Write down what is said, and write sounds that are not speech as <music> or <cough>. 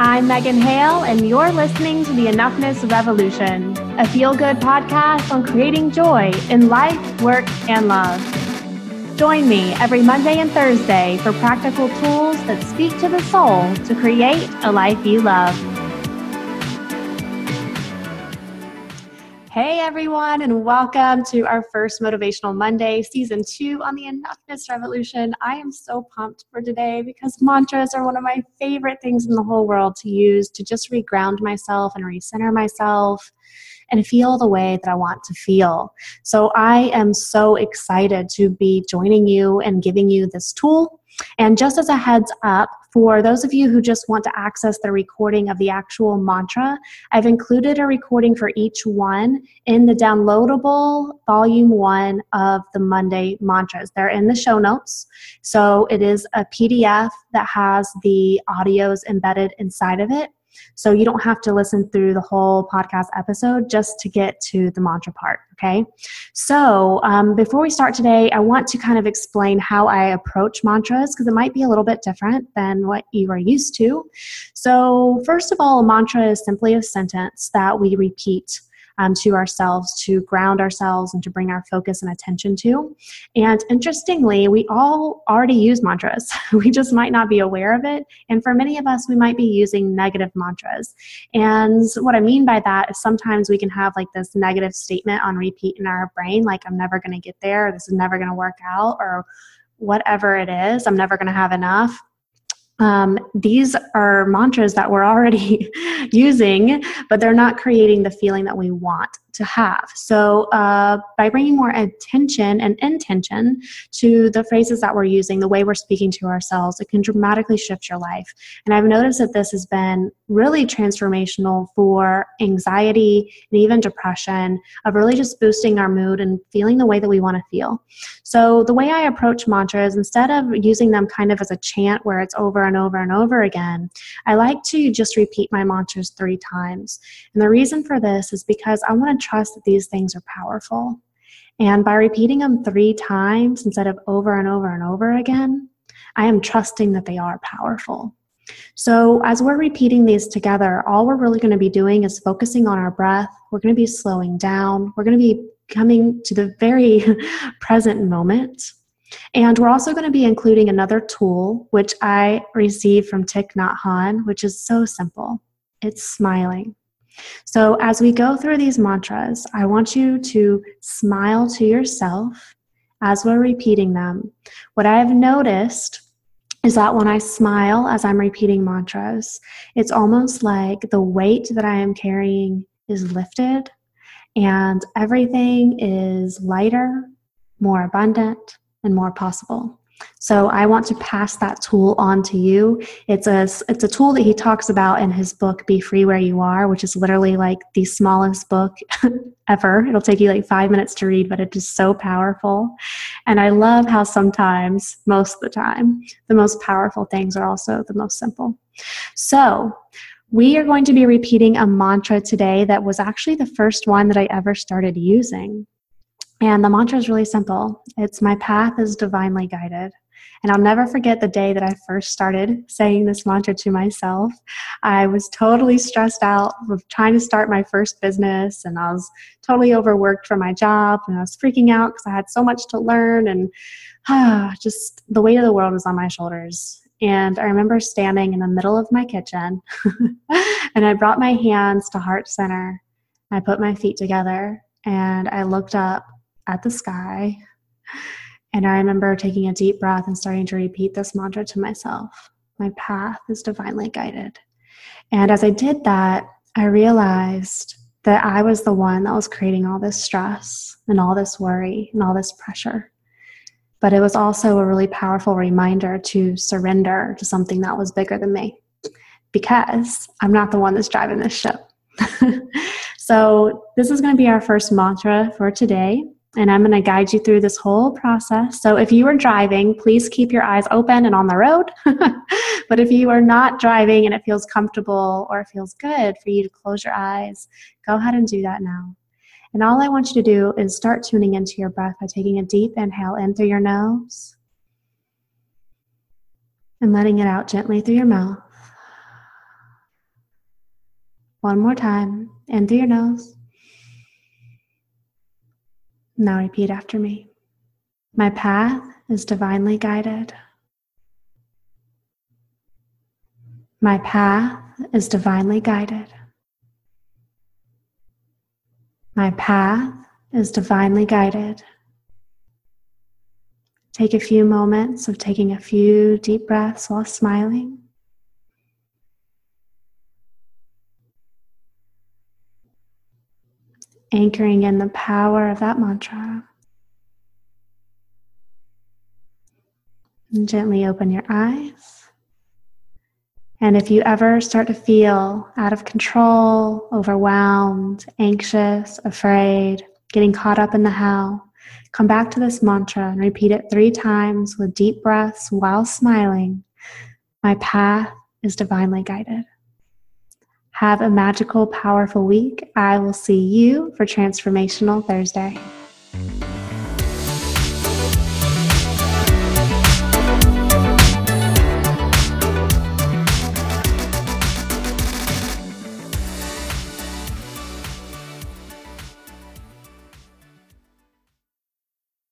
I'm Megan Hale, and you're listening to the Enoughness Revolution, a feel good podcast on creating joy in life, work, and love. Join me every Monday and Thursday for practical tools that speak to the soul to create a life you love. Hey everyone, and welcome to our first Motivational Monday, season two on the Enoughness Revolution. I am so pumped for today because mantras are one of my favorite things in the whole world to use to just reground myself and recenter myself and feel the way that I want to feel. So I am so excited to be joining you and giving you this tool. And just as a heads up, for those of you who just want to access the recording of the actual mantra, I've included a recording for each one in the downloadable volume one of the Monday mantras. They're in the show notes. So it is a PDF that has the audios embedded inside of it. So you don't have to listen through the whole podcast episode just to get to the mantra part. Okay. So um, before we start today, I want to kind of explain how I approach mantras because it might be a little bit different than what you are used to. So, first of all, a mantra is simply a sentence that we repeat um, to ourselves to ground ourselves and to bring our focus and attention to. And interestingly, we all already use mantras. <laughs> we just might not be aware of it. And for many of us, we might be using negative mantras. And what I mean by that is sometimes we can have like this negative statement on repeat in our brain, like, I'm never going to get there, this is never going to work out, or whatever it is, I'm never going to have enough um, these are mantras that we're already <laughs> using, but they're not creating the feeling that we want to have. So, uh, by bringing more attention and intention to the phrases that we're using, the way we're speaking to ourselves, it can dramatically shift your life. And I've noticed that this has been really transformational for anxiety and even depression, of really just boosting our mood and feeling the way that we want to feel. So, the way I approach mantras, instead of using them kind of as a chant where it's over and over and over again, I like to just repeat my mantras three times. And the reason for this is because I want to trust that these things are powerful. And by repeating them three times instead of over and over and over again, I am trusting that they are powerful. So, as we're repeating these together, all we're really going to be doing is focusing on our breath. We're going to be slowing down. We're going to be coming to the very <laughs> present moment. And we're also going to be including another tool, which I received from Thich Nhat Hanh, which is so simple it's smiling. So, as we go through these mantras, I want you to smile to yourself as we're repeating them. What I have noticed is that when I smile as I'm repeating mantras, it's almost like the weight that I am carrying is lifted and everything is lighter, more abundant, and more possible. So I want to pass that tool on to you. It's a it's a tool that he talks about in his book Be Free Where You Are, which is literally like the smallest book <laughs> ever. It'll take you like 5 minutes to read, but it is so powerful. And I love how sometimes, most of the time, the most powerful things are also the most simple. So, we are going to be repeating a mantra today that was actually the first one that I ever started using. And the mantra is really simple it's My path is divinely guided. And I'll never forget the day that I first started saying this mantra to myself. I was totally stressed out with trying to start my first business, and I was totally overworked for my job, and I was freaking out because I had so much to learn, and ah, just the weight of the world was on my shoulders. And I remember standing in the middle of my kitchen, <laughs> and I brought my hands to heart center. I put my feet together, and I looked up at the sky. And I remember taking a deep breath and starting to repeat this mantra to myself My path is divinely guided. And as I did that, I realized that I was the one that was creating all this stress and all this worry and all this pressure. But it was also a really powerful reminder to surrender to something that was bigger than me because I'm not the one that's driving this ship. <laughs> so, this is going to be our first mantra for today and I'm going to guide you through this whole process. So if you are driving, please keep your eyes open and on the road. <laughs> but if you are not driving and it feels comfortable or it feels good for you to close your eyes, go ahead and do that now. And all I want you to do is start tuning into your breath by taking a deep inhale in through your nose and letting it out gently through your mouth. One more time. In through your nose. Now repeat after me. My path is divinely guided. My path is divinely guided. My path is divinely guided. Take a few moments of taking a few deep breaths while smiling. Anchoring in the power of that mantra. And gently open your eyes. And if you ever start to feel out of control, overwhelmed, anxious, afraid, getting caught up in the how, come back to this mantra and repeat it three times with deep breaths while smiling. My path is divinely guided. Have a magical, powerful week. I will see you for Transformational Thursday.